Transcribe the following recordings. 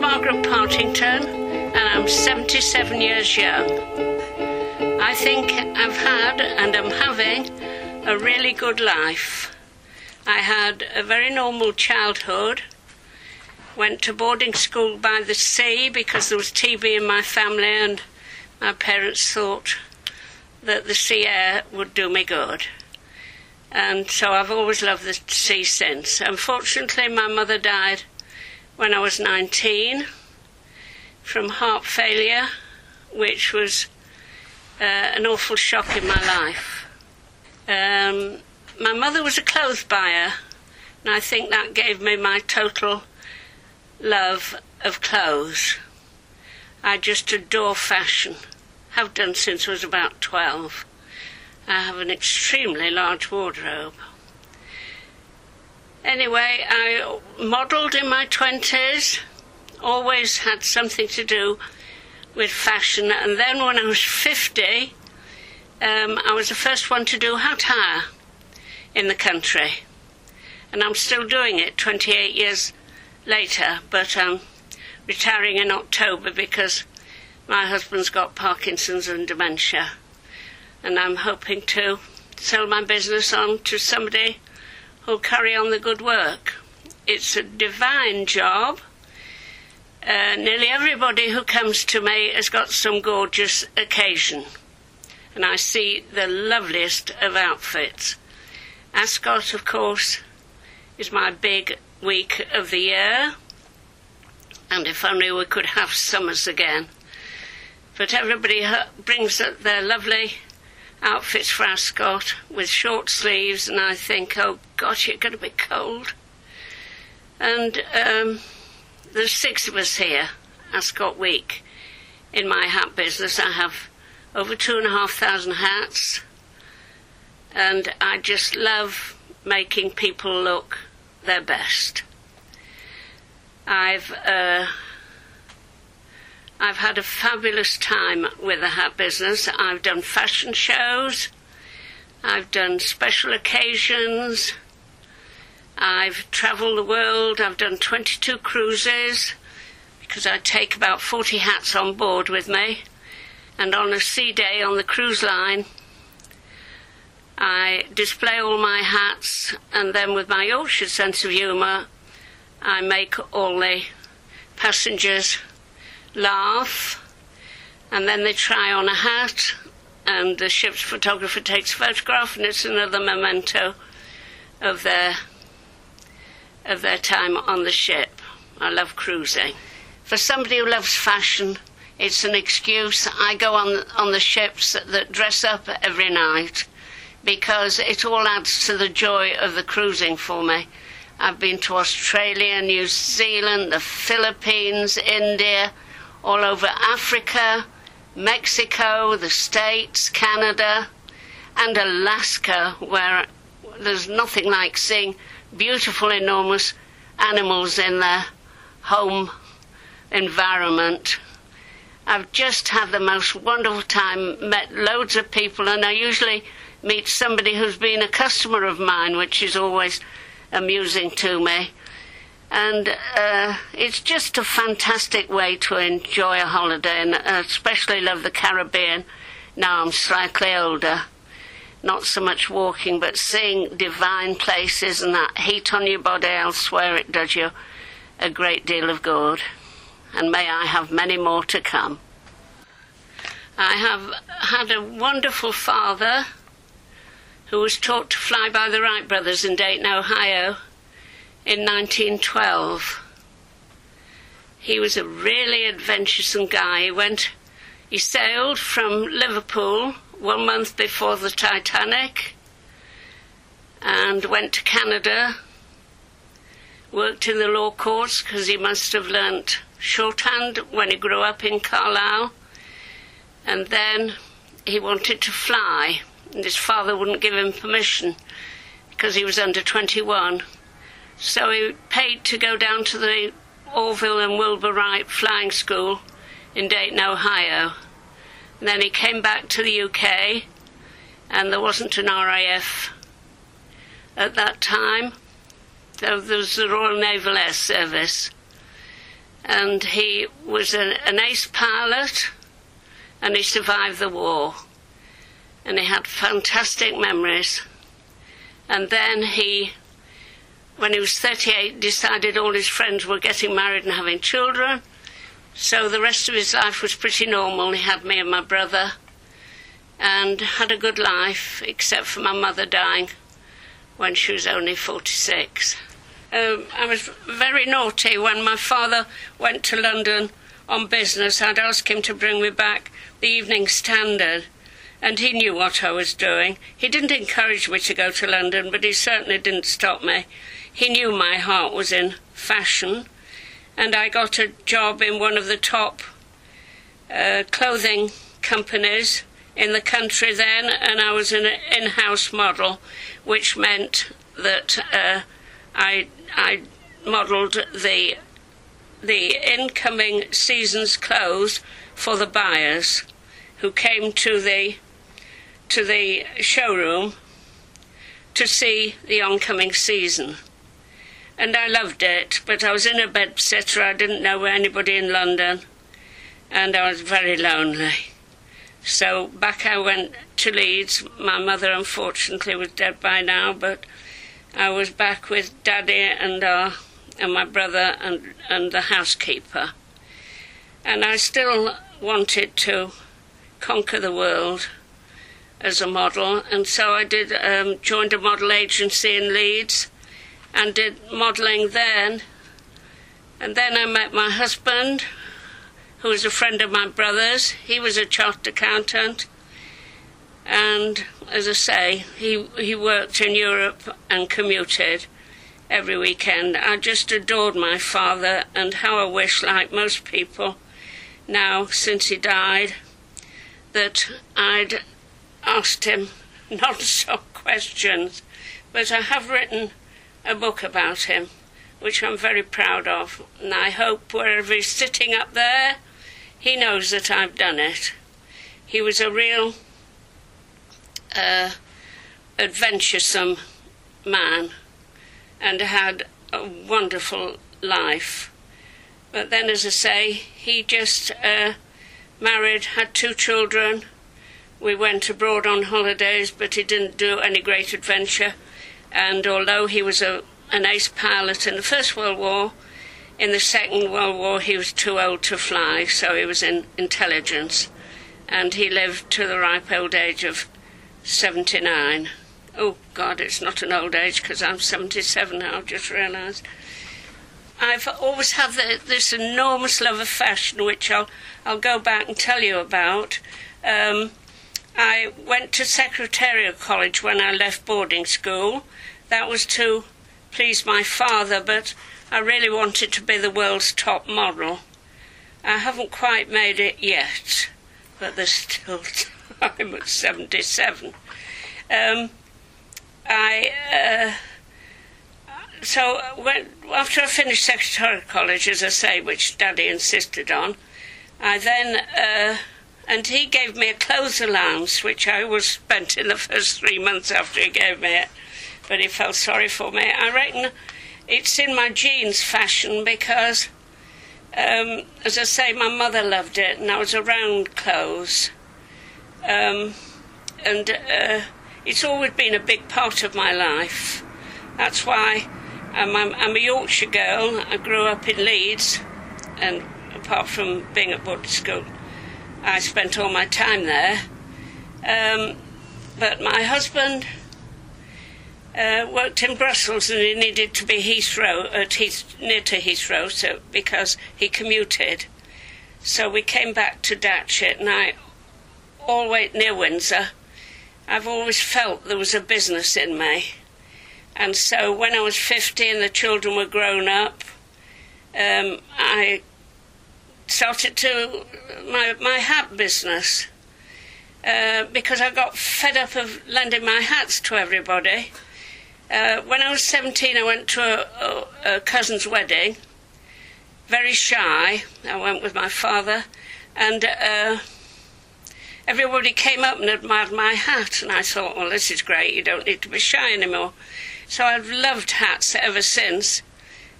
Margaret Partington, and I'm 77 years young. I think I've had and am having a really good life. I had a very normal childhood, went to boarding school by the sea because there was TB in my family, and my parents thought that the sea air would do me good. And so I've always loved the sea since. Unfortunately, my mother died when I was 19 from heart failure, which was uh, an awful shock in my life. Um, my mother was a clothes buyer, and I think that gave me my total love of clothes. I just adore fashion. Have done since I was about 12. I have an extremely large wardrobe. Anyway, I modelled in my 20s, always had something to do with fashion, and then when I was 50, um, I was the first one to do hat hire in the country. And I'm still doing it 28 years later, but I'm retiring in October because my husband's got Parkinson's and dementia. And I'm hoping to sell my business on to somebody who'll carry on the good work. It's a divine job. Uh, nearly everybody who comes to me has got some gorgeous occasion. And I see the loveliest of outfits. Ascot, of course, is my big week of the year. And if only we could have summers again. But everybody brings up their lovely outfits for Ascot with short sleeves, and I think, oh gosh, you're going to be cold. And um, there's six of us here, Ascot Week. In my hat business, I have over two and a half thousand hats, and I just love making people look their best. I've uh, I've had a fabulous time with the hat business. I've done fashion shows, I've done special occasions, I've travelled the world, I've done 22 cruises because I take about 40 hats on board with me. And on a sea day on the cruise line, I display all my hats, and then with my Yorkshire sense of humour, I make all the passengers laugh, and then they try on a hat, and the ship's photographer takes a photograph, and it's another memento of their of their time on the ship. I love cruising. For somebody who loves fashion, it's an excuse. I go on on the ships that, that dress up every night because it all adds to the joy of the cruising for me. I've been to Australia, New Zealand, the Philippines, India all over Africa, Mexico, the States, Canada, and Alaska, where there's nothing like seeing beautiful, enormous animals in their home environment. I've just had the most wonderful time, met loads of people, and I usually meet somebody who's been a customer of mine, which is always amusing to me. And uh, it's just a fantastic way to enjoy a holiday, and I especially love the Caribbean. Now I'm slightly older, not so much walking, but seeing divine places and that heat on your body elsewhere, it does you a great deal of good. And may I have many more to come. I have had a wonderful father who was taught to fly by the Wright brothers in Dayton, Ohio in 1912. He was a really adventuresome guy. He went, he sailed from Liverpool one month before the Titanic and went to Canada, worked in the law courts because he must have learnt shorthand when he grew up in Carlisle, and then he wanted to fly, and his father wouldn't give him permission because he was under 21. So he paid to go down to the Orville and Wilbur Wright Flying School in Dayton, Ohio. And then he came back to the UK, and there wasn't an RAF at that time. There was the Royal Naval Air Service. and he was an, an ace pilot and he survived the war. And he had fantastic memories. And then he, when he was 38, decided all his friends were getting married and having children. So the rest of his life was pretty normal. He had me and my brother and had a good life, except for my mother dying when she was only 46. Um, I was very naughty when my father went to London on business. I'd ask him to bring me back the Evening Standard, and he knew what I was doing. He didn't encourage me to go to London, but he certainly didn't stop me. He knew my heart was in fashion, and I got a job in one of the top uh, clothing companies in the country then, and I was an in house model, which meant that uh, I, I modelled the, the incoming season's clothes for the buyers who came to the, to the showroom to see the oncoming season. And I loved it, but I was in a bed sitter, I didn't know anybody in London, and I was very lonely. So back I went to Leeds. My mother, unfortunately, was dead by now, but I was back with Daddy and uh, and my brother and and the housekeeper, and I still wanted to conquer the world as a model, and so I did um, joined a model agency in Leeds, and did modelling then, and then I met my husband, who was a friend of my brother's. He was a chartered accountant. And as I say, he, he worked in Europe and commuted every weekend. I just adored my father and how I wish, like most people now since he died, that I'd asked him non stop questions. But I have written a book about him, which I'm very proud of. And I hope wherever he's sitting up there, he knows that I've done it. He was a real uh, adventuresome man and had a wonderful life. But then, as I say, he just uh, married, had two children. We went abroad on holidays, but he didn't do any great adventure. And although he was a, an ace pilot in the First World War, in the Second World War, he was too old to fly, so he was in intelligence. And he lived to the ripe old age of 79. Oh, God, it's not an old age because I'm 77 now, I've just realised. I've always had the, this enormous love of fashion, which I'll, I'll go back and tell you about. Um, I went to secretarial College when I left boarding school. That was to please my father, but I really wanted to be the world's top model. I haven't quite made it yet, but there's still time at 77. Um, I uh, so when, after I finished Secretarial College, as I say, which Daddy insisted on, I then uh, and he gave me a clothes allowance, which I was spent in the first three months after he gave me it, but he felt sorry for me. I reckon it's in my genes fashion because, um, as I say, my mother loved it, and I was around clothes, um, and uh, it's always been a big part of my life. That's why I'm, I'm, I'm, a Yorkshire girl. I grew up in Leeds, and apart from being at boarding school, I spent all my time there. Um, but my husband uh, worked in Brussels and he needed to be Heathrow, at Heath, near to Heathrow, so because he commuted. So we came back to Datchet, and I, always near Windsor, I've always felt there was a business in me. And so when I was 50 and the children were grown up, um, I started to my my hat business uh, because I got fed up of lending my hats to everybody. Uh, when I was 17, I went to a, a, a, cousin's wedding. Very shy. I went with my father, and uh, everybody came up and admired my hat. And I thought, well, this is great. You don't need to be shy anymore. So I've loved hats ever since.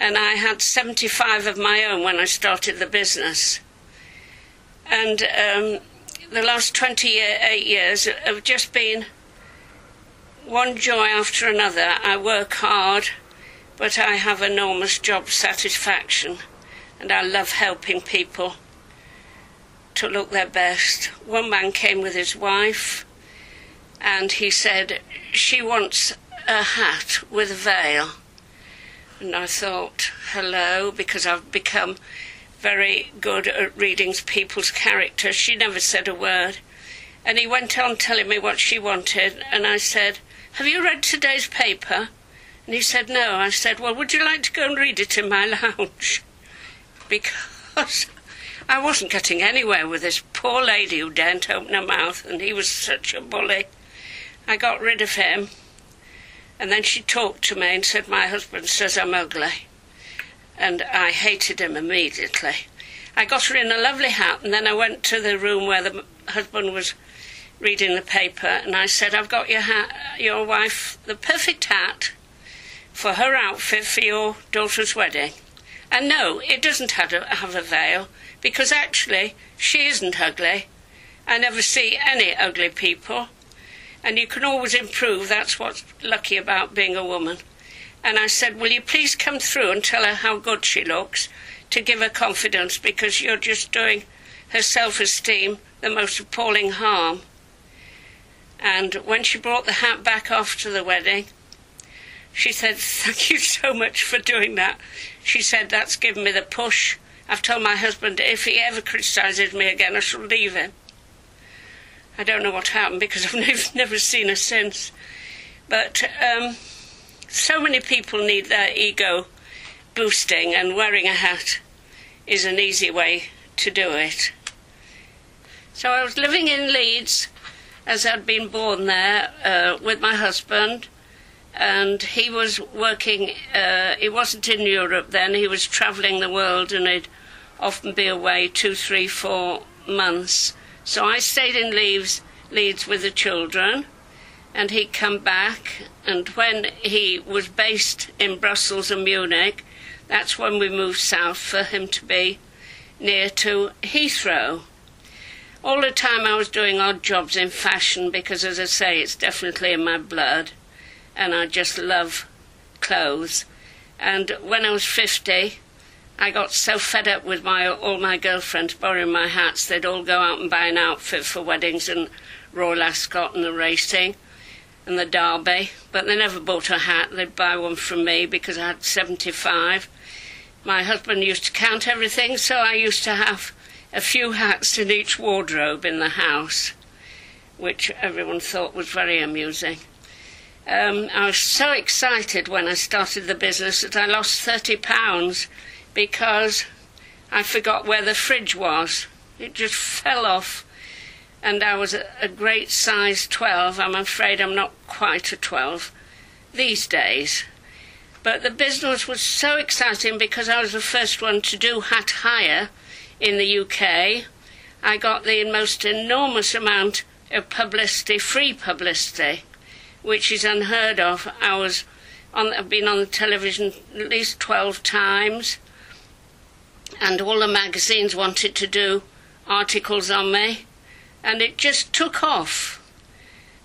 And I had 75 of my own when I started the business. And um, the last 28 years have just been one joy after another. I work hard, but I have enormous job satisfaction, and I love helping people to look their best. One man came with his wife, and he said, She wants a hat with a veil. And I thought, hello, because I've become very good at reading people's characters. She never said a word. And he went on telling me what she wanted, and I said, Have you read today's paper? And he said, No. I said, Well, would you like to go and read it in my lounge? Because I wasn't getting anywhere with this poor lady who daren't open her mouth, and he was such a bully. I got rid of him and then she talked to me and said, My husband says I'm ugly. And I hated him immediately. I got her in a lovely hat, and then I went to the room where the husband was reading the paper, and I said, I've got your hat, your wife the perfect hat for her outfit for your daughter's wedding. And no, it doesn't have a, have a veil, because actually she isn't ugly. I never see any ugly people and you can always improve. That's what's lucky about being a woman. And I said, Will you please come through and tell her how good she looks to give her confidence because you're just doing her self esteem the most appalling harm. And when she brought the hat back after the wedding, she said, Thank you so much for doing that. She said, That's given me the push. I've told my husband if he ever criticises me again, I shall leave him. I don't know what happened because I've never seen her since. But um, so many people need their ego boosting, and wearing a hat is an easy way to do it. So I was living in Leeds as I'd been born there uh, with my husband, and he was working, uh, he wasn't in Europe then, he was travelling the world and he'd often be away two, three, four months. So I stayed in Leeds, Leeds with the children, and he'd come back. And when he was based in Brussels and Munich, that's when we moved south for him to be near to Heathrow. All the time I was doing odd jobs in fashion because, as I say, it's definitely in my blood, and I just love clothes. And when I was 50, I got so fed up with my all my girlfriends borrowing my hats. They'd all go out and buy an outfit for weddings and Royal Ascot and the racing and the Derby, but they never bought a hat. They'd buy one from me because I had 75. My husband used to count everything, so I used to have a few hats in each wardrobe in the house, which everyone thought was very amusing. Um, I was so excited when I started the business that I lost 30 pounds because I forgot where the fridge was. It just fell off. And I was a, a great size 12. I'm afraid I'm not quite a 12 these days. But the business was so exciting because I was the first one to do hat hire in the UK. I got the most enormous amount of publicity, free publicity, which is unheard of. I was on, I've been on the television at least 12 times and all the magazines wanted to do articles on me, and it just took off.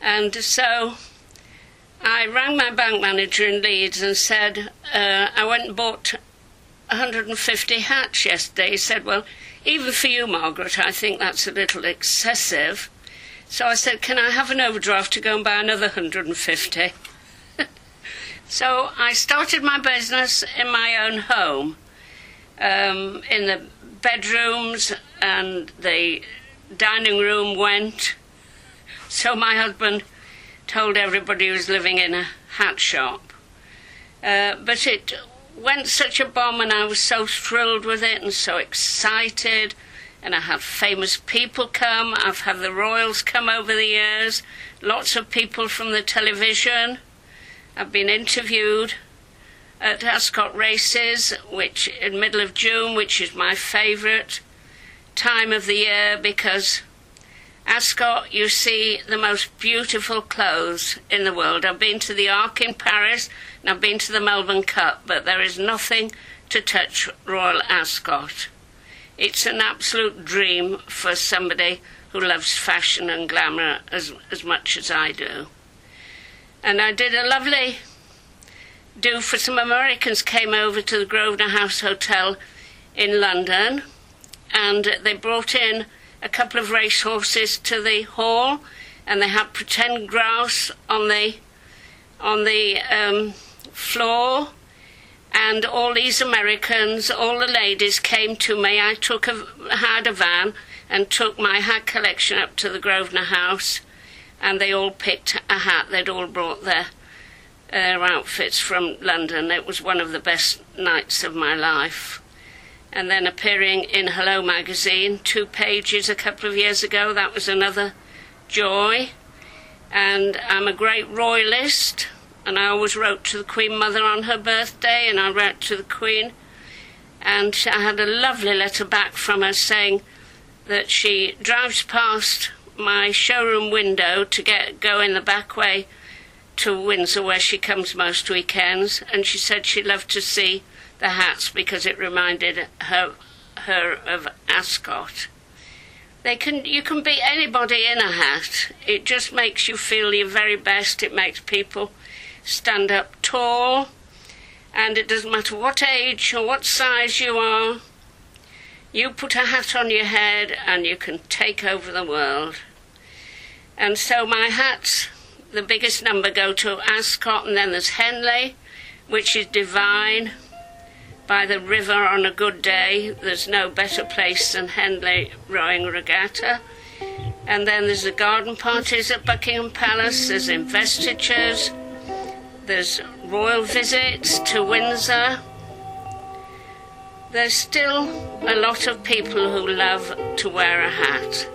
And so I rang my bank manager in Leeds and said, uh, I went and bought 150 hats yesterday. He said, Well, even for you, Margaret, I think that's a little excessive. So I said, Can I have an overdraft to go and buy another 150? so I started my business in my own home um, in the bedrooms and the dining room went. So my husband told everybody he was living in a hat shop. Uh, but it went such a bomb, and I was so thrilled with it and so excited. And I had famous people come. I've had the royals come over the years, lots of people from the television. I've been interviewed at Ascot Races, which in middle of June, which is my favourite time of the year because Ascot, you see the most beautiful clothes in the world. I've been to the Arc in Paris, And I've been to the Melbourne Cup, but there is nothing to touch Royal Ascot. It's an absolute dream for somebody who loves fashion and glamour as, as much as I do. And I did a lovely do for some Americans came over to the Grosvenor House Hotel in London and they brought in a couple of racehorses to the hall and they had pretend grouse on the on the um, floor and all these Americans, all the ladies came to me. I took a had a van and took my hat collection up to the Grosvenor House, and they all picked a hat. They'd all brought their their outfits from London. It was one of the best nights of my life. And then appearing in Hello magazine, two pages a couple of years ago, that was another joy. And I'm a great royalist and I always wrote to the Queen Mother on her birthday, and I wrote to the Queen, and I had a lovely letter back from her saying that she drives past my showroom window to get go in the back way to Windsor, where she comes most weekends, and she said she loved to see the hats because it reminded her her of Ascot. They can you can be anybody in a hat. It just makes you feel your very best. It makes people stand up tall, and it doesn't matter what age or what size you are. You put a hat on your head and you can take over the world. And so my hats, the biggest number go to Ascot, and then there's Henley, which is divine. By the river on a good day, there's no better place than Henley rowing regatta. And then there's the garden parties at Buckingham Palace, there's investitures, there's royal visits to Windsor. There's still a lot of people who love to wear a hat.